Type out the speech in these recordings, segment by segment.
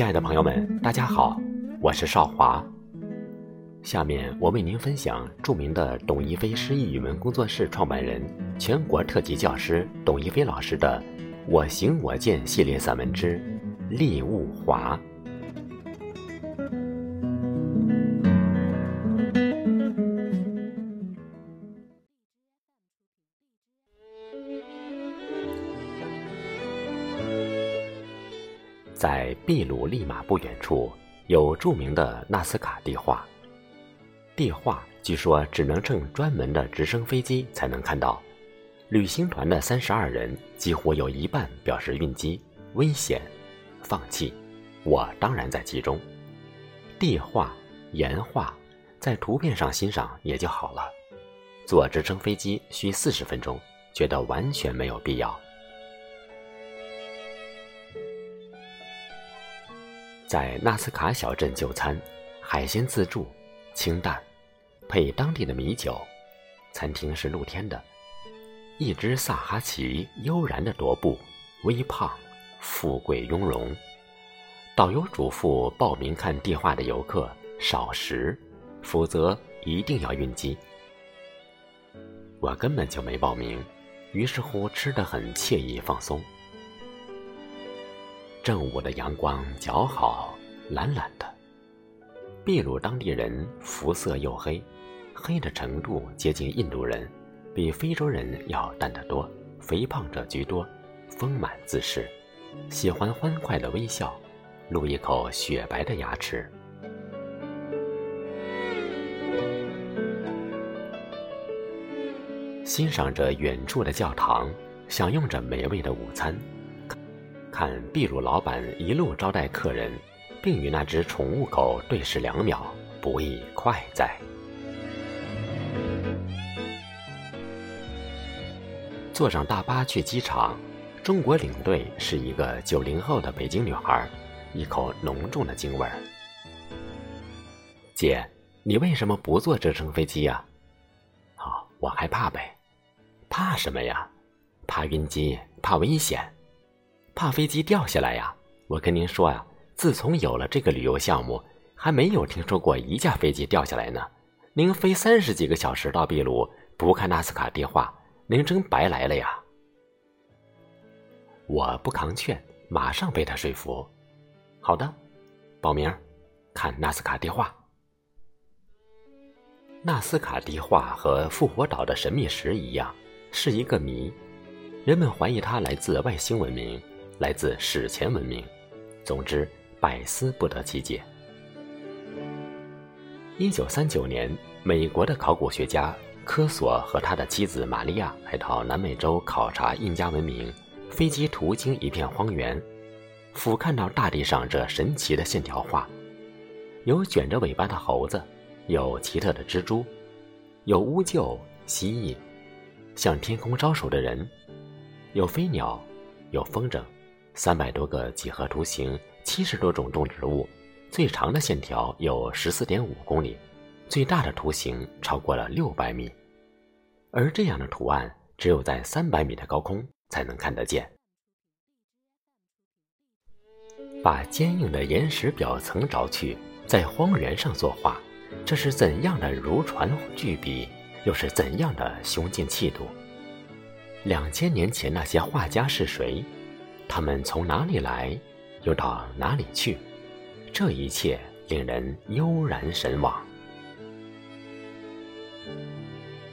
亲爱的朋友们，大家好，我是少华。下面我为您分享著名的董一飞诗意语文工作室创办人、全国特级教师董一飞老师的《我行我见》系列散文之《利物华》。秘鲁利马不远处，有著名的纳斯卡地画。地画据说只能乘专门的直升飞机才能看到。旅行团的三十二人，几乎有一半表示晕机、危险、放弃。我当然在其中。地画、岩画，在图片上欣赏也就好了。坐直升飞机需四十分钟，觉得完全没有必要。在纳斯卡小镇就餐，海鲜自助，清淡，配当地的米酒。餐厅是露天的。一只萨哈奇悠然的踱步，微胖，富贵雍容。导游嘱咐报名看地画的游客少食，否则一定要晕机。我根本就没报名，于是乎吃得很惬意放松。正午的阳光较好，懒懒的。秘鲁当地人肤色黝黑，黑的程度接近印度人，比非洲人要淡得多。肥胖者居多，丰满自适，喜欢欢快的微笑，露一口雪白的牙齿。欣赏着远处的教堂，享用着美味的午餐。看秘鲁老板一路招待客人，并与那只宠物狗对视两秒，不亦快哉？坐上大巴去机场，中国领队是一个九零后的北京女孩，一口浓重的京味儿。姐，你为什么不坐直升飞机呀？哦，我害怕呗。怕什么呀？怕晕机，怕危险。怕飞机掉下来呀！我跟您说呀，自从有了这个旅游项目，还没有听说过一架飞机掉下来呢。您飞三十几个小时到秘鲁，不看纳斯卡地画，您真白来了呀！我不抗劝，马上被他说服。好的，报名，看纳斯卡地画。纳斯卡地画和复活岛的神秘石一样，是一个谜，人们怀疑它来自外星文明。来自史前文明，总之百思不得其解。一九三九年，美国的考古学家科索和他的妻子玛利亚来到南美洲考察印加文明。飞机途经一片荒原，俯瞰到大地上这神奇的线条画：有卷着尾巴的猴子，有奇特的蜘蛛，有乌鹫、蜥蜴，向天空招手的人，有飞鸟，有风筝。三百多个几何图形，七十多种动植物，最长的线条有十四点五公里，最大的图形超过了六百米，而这样的图案只有在三百米的高空才能看得见。把坚硬的岩石表层凿去，在荒原上作画，这是怎样的如椽巨笔，又是怎样的雄劲气度？两千年前那些画家是谁？他们从哪里来，又到哪里去？这一切令人悠然神往。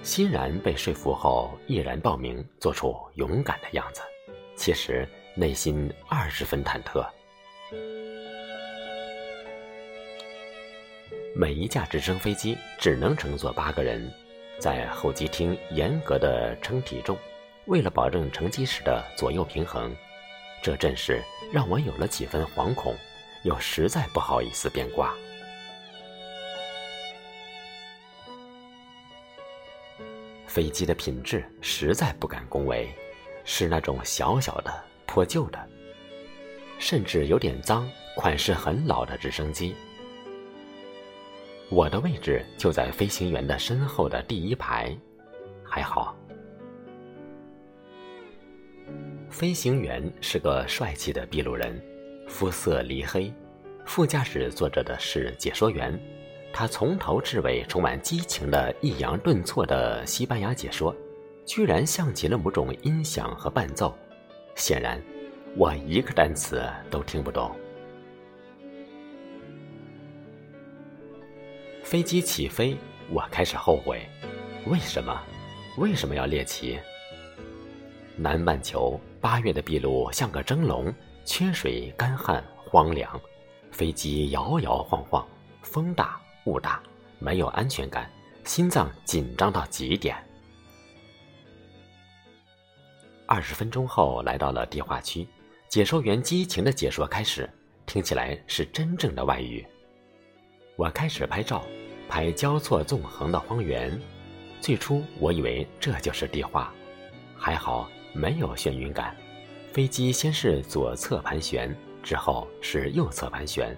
欣然被说服后，毅然报名，做出勇敢的样子，其实内心二十分忐忑。每一架直升飞机只能乘坐八个人，在候机厅严格的称体重，为了保证乘机时的左右平衡。这阵势让我有了几分惶恐，又实在不好意思变卦。飞机的品质实在不敢恭维，是那种小小的、破旧的，甚至有点脏、款式很老的直升机。我的位置就在飞行员的身后的第一排，还好。飞行员是个帅气的秘鲁人，肤色黧黑，副驾驶坐着的是解说员，他从头至尾充满激情的抑扬顿挫的西班牙解说，居然像极了某种音响和伴奏。显然，我一个单词都听不懂。飞机起飞，我开始后悔，为什么？为什么要猎奇？南半球八月的秘鲁像个蒸笼，缺水、干旱、荒凉。飞机摇摇晃晃，风大雾大，没有安全感，心脏紧张到极点。二十分钟后，来到了地化区，解说员激情的解说开始，听起来是真正的外语。我开始拍照，拍交错纵横的荒原。最初我以为这就是地化，还好没有眩晕感。飞机先是左侧盘旋。之后是右侧盘旋，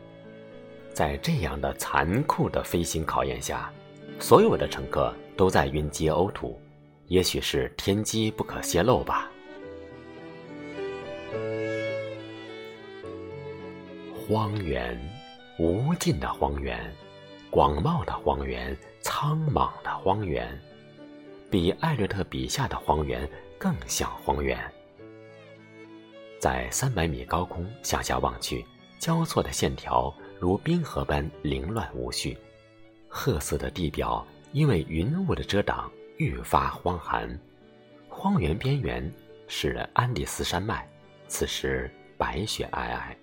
在这样的残酷的飞行考验下，所有的乘客都在晕机呕吐，也许是天机不可泄露吧。荒原，无尽的荒原，广袤的荒原，苍茫的荒原，比艾略特笔下的荒原更像荒原。在三百米高空向下望去，交错的线条如冰河般凌乱无序，褐色的地表因为云雾的遮挡愈发荒寒。荒原边缘是安第斯山脉，此时白雪皑皑。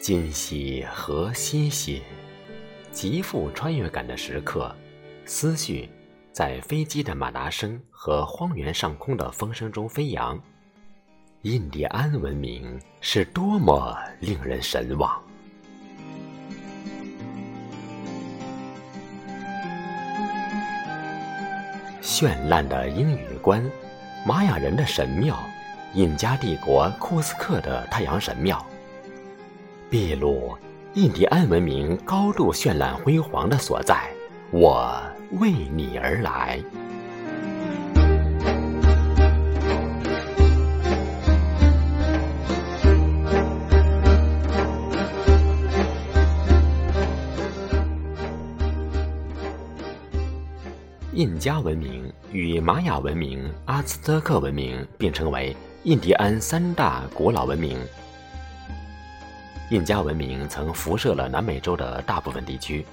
今夕何夕兮，极富穿越感的时刻，思绪。在飞机的马达声和荒原上空的风声中飞扬，印第安文明是多么令人神往！绚烂的英语关，玛雅人的神庙，印加帝国库斯克的太阳神庙，秘鲁，印第安文明高度绚烂辉煌的所在，我。为你而来。印加文明与玛雅文明、阿兹特克文明并称为印第安三大古老文明。印加文明曾辐射了南美洲的大部分地区。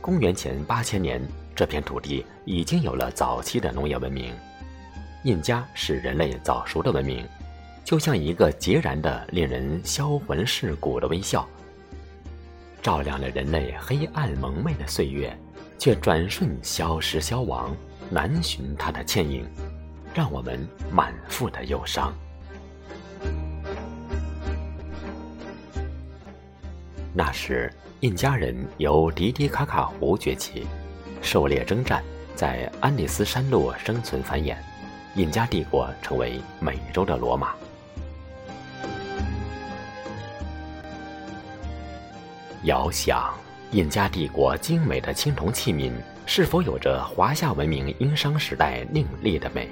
公元前八千年。这片土地已经有了早期的农业文明，印加是人类早熟的文明，就像一个孑然的、令人销魂蚀骨的微笑，照亮了人类黑暗蒙昧的岁月，却转瞬消失消亡，难寻它的倩影，让我们满腹的忧伤。那时，印加人由迪迪卡卡湖崛起。狩猎征战，在安第斯山麓生存繁衍，印加帝国成为美洲的罗马。遥想印加帝国精美的青铜器皿，是否有着华夏文明殷商时代另立的美？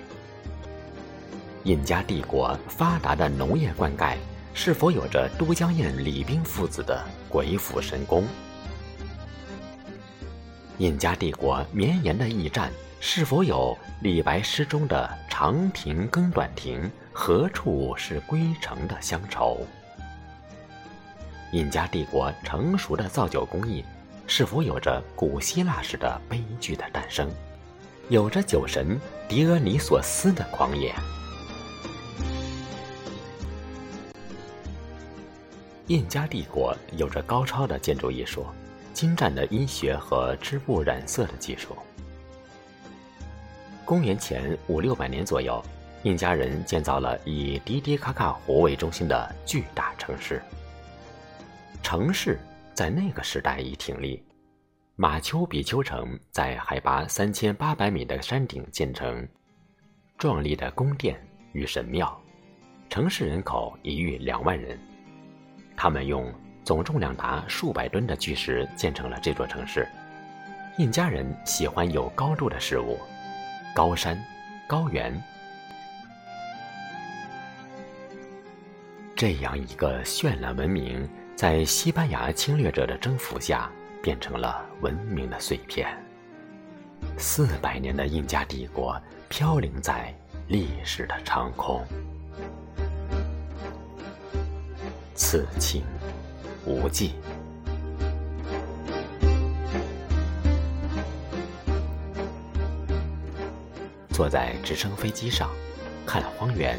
印加帝国发达的农业灌溉，是否有着都江堰李冰父子的鬼斧神工？印加帝国绵延的驿站，是否有李白诗中的“长亭更短亭，何处是归程的乡愁”？印加帝国成熟的造酒工艺，是否有着古希腊式的悲剧的诞生，有着酒神狄俄尼索斯的狂野？印加帝国有着高超的建筑艺术。精湛的医学和织布染色的技术。公元前五六百年左右，印加人建造了以迪迪卡卡湖为中心的巨大城市。城市在那个时代已挺立，马丘比丘城在海拔三千八百米的山顶建成，壮丽的宫殿与神庙，城市人口已逾两万人，他们用。总重量达数百吨的巨石建成了这座城市。印加人喜欢有高度的事物，高山、高原。这样一个绚烂文明，在西班牙侵略者的征服下，变成了文明的碎片。四百年的印加帝国飘零在历史的长空。此情无尽。坐在直升飞机上，看荒原，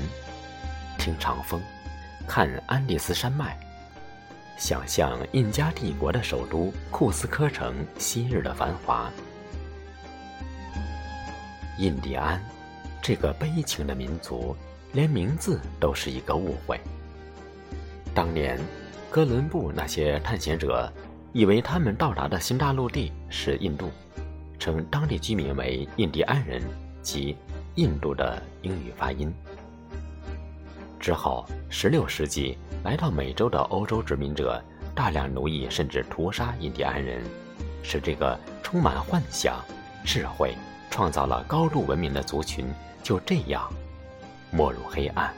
听长风，看安第斯山脉，想象印加帝国的首都库斯科城昔日的繁华。印第安，这个悲情的民族，连名字都是一个误会。当年，哥伦布那些探险者以为他们到达的新大陆地是印度，称当地居民为印第安人及印度的英语发音。之后，16世纪来到美洲的欧洲殖民者大量奴役甚至屠杀印第安人，使这个充满幻想、智慧。创造了高度文明的族群，就这样没入黑暗。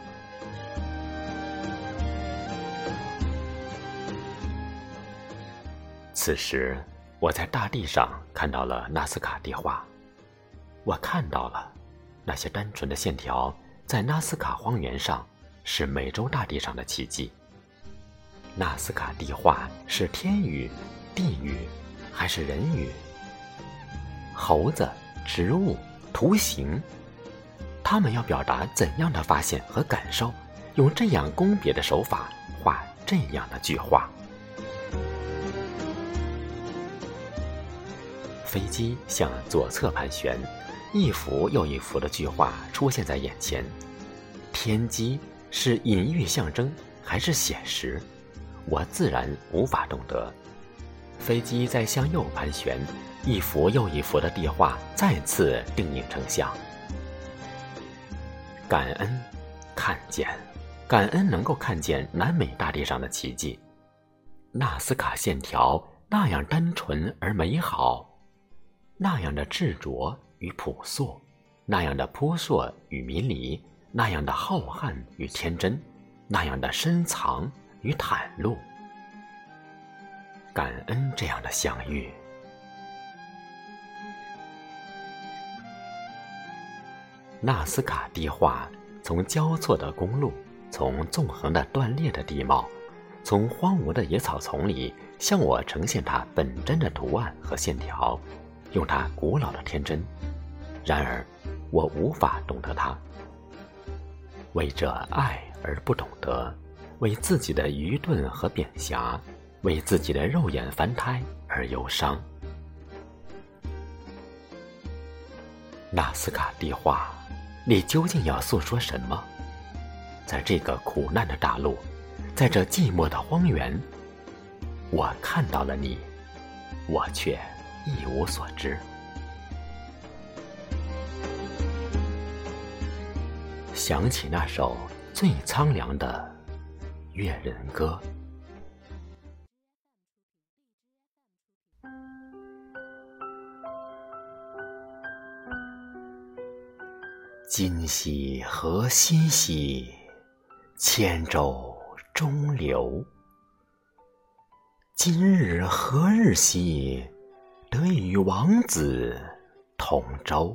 此时，我在大地上看到了纳斯卡地画，我看到了那些单纯的线条，在纳斯卡荒原上是美洲大地上的奇迹。纳斯卡地画是天语、地语，还是人语？猴子？植物、图形，他们要表达怎样的发现和感受？用这样工笔的手法画这样的句画。飞机向左侧盘旋，一幅又一幅的巨画出现在眼前。天机是隐喻象征还是写实？我自然无法懂得。飞机在向右盘旋。一幅又一幅的地画再次定影成像。感恩，看见，感恩能够看见南美大地上的奇迹。纳斯卡线条那样单纯而美好，那样的执着与朴素，那样的扑朔与迷离，那样的浩瀚与天真，那样的深藏与袒露。感恩这样的相遇。纳斯卡地画从交错的公路，从纵横的断裂的地貌，从荒芜的野草丛里，向我呈现它本真的图案和线条，用他古老的天真。然而，我无法懂得他。为这爱而不懂得，为自己的愚钝和扁狭，为自己的肉眼凡胎而忧伤。纳斯卡地画。你究竟要诉说什么？在这个苦难的大陆，在这寂寞的荒原，我看到了你，我却一无所知。想起那首最苍凉的《越人歌》。今夕何夕兮，千舟中流。今日何日兮，得与王子同舟。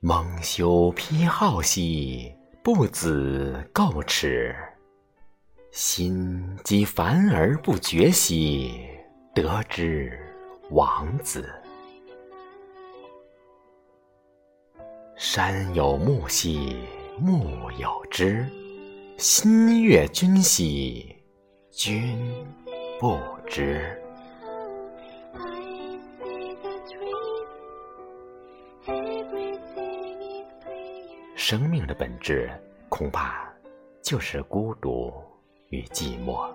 蒙羞披号兮，不子垢耻。心既烦而不绝兮，得之王子。山有木兮木有枝，心悦君兮君不知。生命的本质，恐怕就是孤独与寂寞。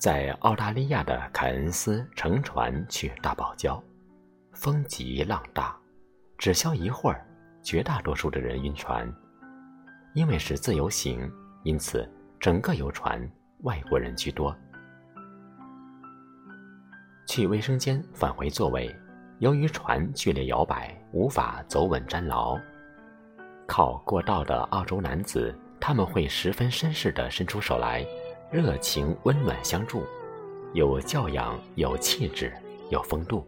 在澳大利亚的凯恩斯乘船去大堡礁，风急浪大，只消一会儿，绝大多数的人晕船。因为是自由行，因此整个游船外国人居多。去卫生间返回座位，由于船剧烈摇摆，无法走稳站牢。靠过道的澳洲男子，他们会十分绅士地伸出手来，热情温暖相助，有教养，有气质，有风度。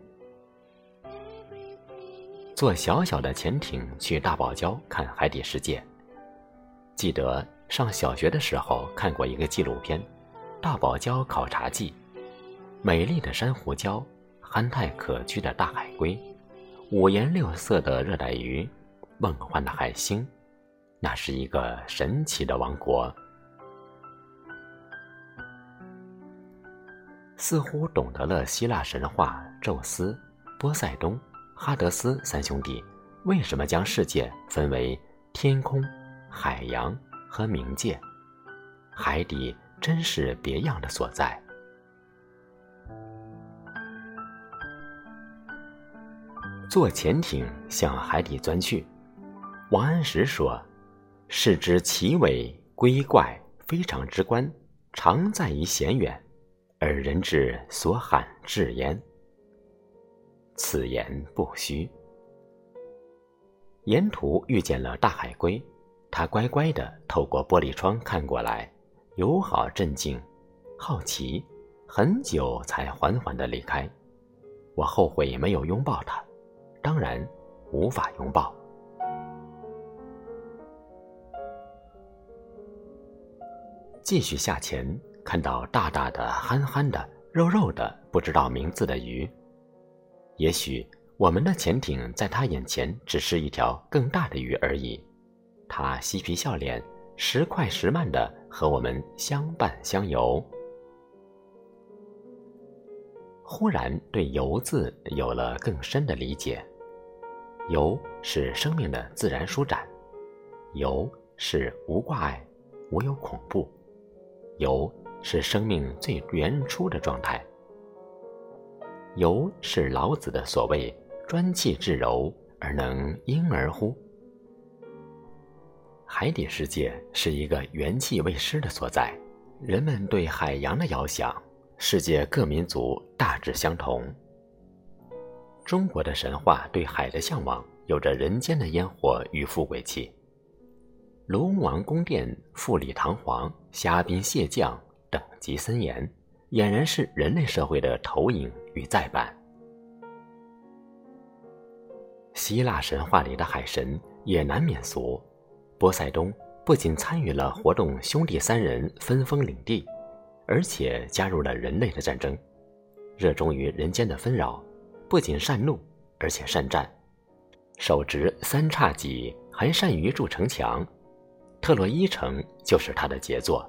坐小小的潜艇去大堡礁看海底世界。记得上小学的时候看过一个纪录片《大堡礁考察记》，美丽的珊瑚礁，憨态可掬的大海龟，五颜六色的热带鱼。梦幻的海星，那是一个神奇的王国。似乎懂得了希腊神话，宙斯、波塞冬、哈德斯三兄弟为什么将世界分为天空、海洋和冥界？海底真是别样的所在。坐潜艇向海底钻去。王安石说：“视之奇伟瑰怪，非常之观，常在于险远，而人之所罕至焉。”此言不虚。沿途遇见了大海龟，它乖乖地透过玻璃窗看过来，友好镇静，好奇，很久才缓缓地离开。我后悔没有拥抱它，当然无法拥抱。继续下潜，看到大大的、憨憨的、肉肉的、不知道名字的鱼。也许我们的潜艇在他眼前只是一条更大的鱼而已。他嬉皮笑脸，时快时慢的和我们相伴相游。忽然对“游”字有了更深的理解。游是生命的自然舒展，游是无挂碍，无有恐怖。游是生命最原初的状态。游是老子的所谓“专气致柔而能婴儿乎”。海底世界是一个元气未失的所在，人们对海洋的遥想，世界各民族大致相同。中国的神话对海的向往，有着人间的烟火与富贵气。龙王宫殿富丽堂皇，虾兵蟹将，等级森严，俨然是人类社会的投影与再版。希腊神话里的海神也难免俗，波塞冬不仅参与了活动兄弟三人分封领地，而且加入了人类的战争，热衷于人间的纷扰，不仅善怒，而且善战，手执三叉戟，还善于筑城墙。特洛伊城就是他的杰作，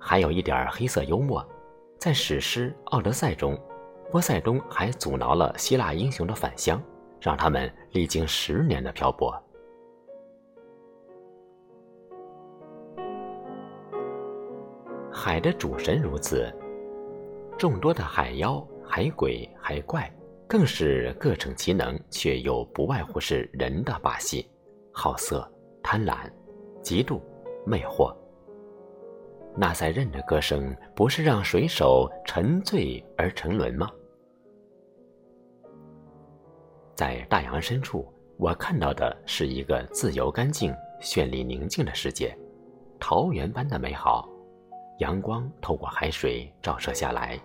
还有一点黑色幽默，在史诗《奥德赛》中，波塞冬还阻挠了希腊英雄的返乡，让他们历经十年的漂泊。海的主神如此，众多的海妖、海鬼、海怪，更是各逞其能，却又不外乎是人的把戏，好色、贪婪。嫉妒、魅惑，那塞任的歌声不是让水手沉醉而沉沦吗？在大洋深处，我看到的是一个自由、干净、绚丽、宁静的世界，桃源般的美好。阳光透过海水照射下来，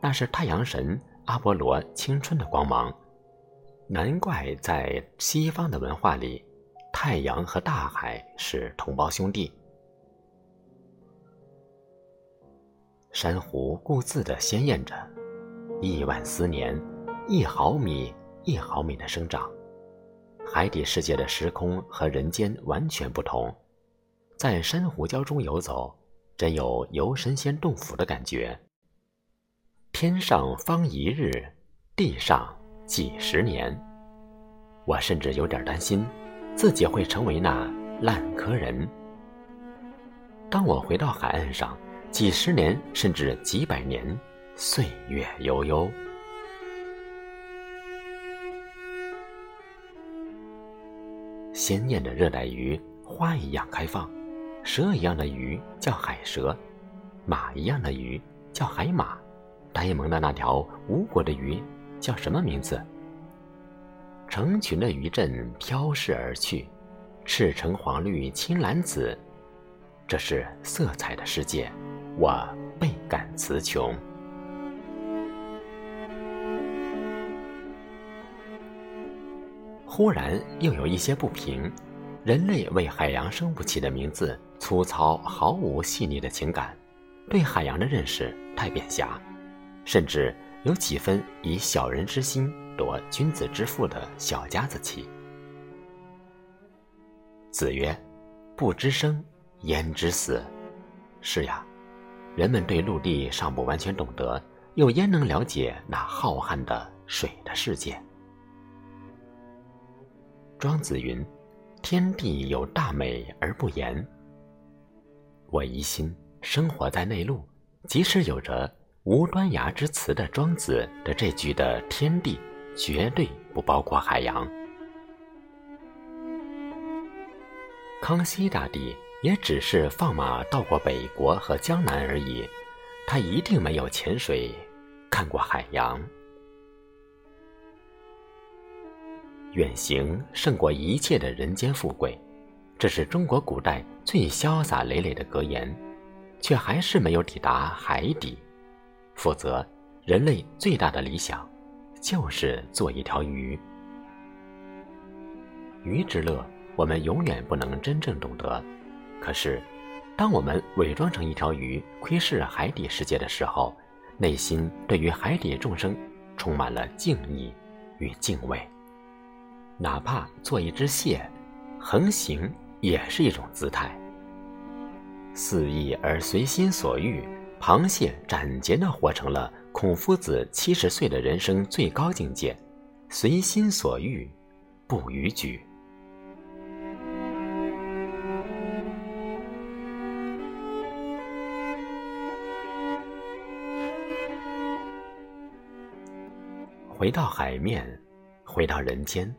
那是太阳神阿波罗青春的光芒。难怪在西方的文化里。太阳和大海是同胞兄弟。珊瑚固自的鲜艳着，亿万丝年，一毫米一毫米的生长。海底世界的时空和人间完全不同，在珊瑚礁中游走，真有游神仙洞府的感觉。天上方一日，地上几十年，我甚至有点担心。自己会成为那烂柯人。当我回到海岸上，几十年甚至几百年，岁月悠悠。鲜艳的热带鱼花一样开放，蛇一样的鱼叫海蛇，马一样的鱼叫海马，呆萌的那条无国的鱼叫什么名字？成群的鱼阵飘逝而去，赤橙黄绿青蓝紫，这是色彩的世界，我倍感词穷。忽然又有一些不平，人类为海洋生物起的名字粗糙，毫无细腻的情感，对海洋的认识太扁狭，甚至有几分以小人之心。夺君子之腹的小家子气。子曰：“不知生，焉知死？”是呀，人们对陆地尚不完全懂得，又焉能了解那浩瀚的水的世界？庄子云：“天地有大美而不言。”我疑心，生活在内陆，即使有着无端崖之词的庄子的这句的天地。绝对不包括海洋。康熙大帝也只是放马到过北国和江南而已，他一定没有潜水看过海洋。远行胜过一切的人间富贵，这是中国古代最潇洒累累的格言，却还是没有抵达海底。否则，人类最大的理想。就是做一条鱼。鱼之乐，我们永远不能真正懂得。可是，当我们伪装成一条鱼，窥视海底世界的时候，内心对于海底众生充满了敬意与敬畏。哪怕做一只蟹，横行也是一种姿态。肆意而随心所欲，螃蟹斩截地活成了。孔夫子七十岁的人生最高境界，随心所欲，不逾矩。回到海面，回到人间，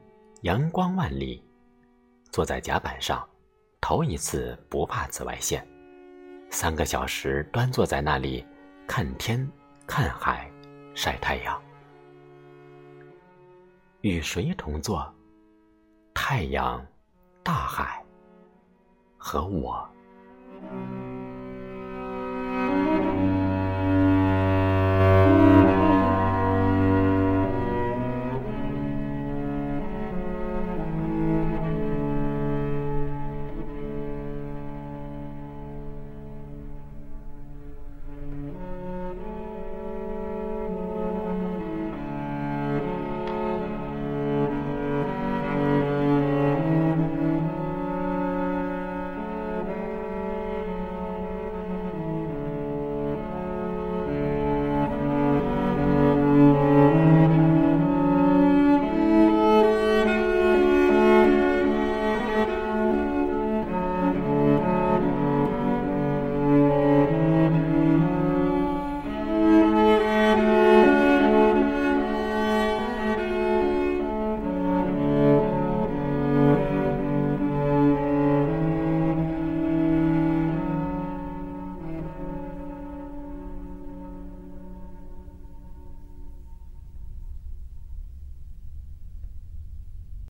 阳光万里，坐在甲板上，头一次不怕紫外线，三个小时端坐在那里，看天。看海，晒太阳，与谁同坐？太阳、大海和我。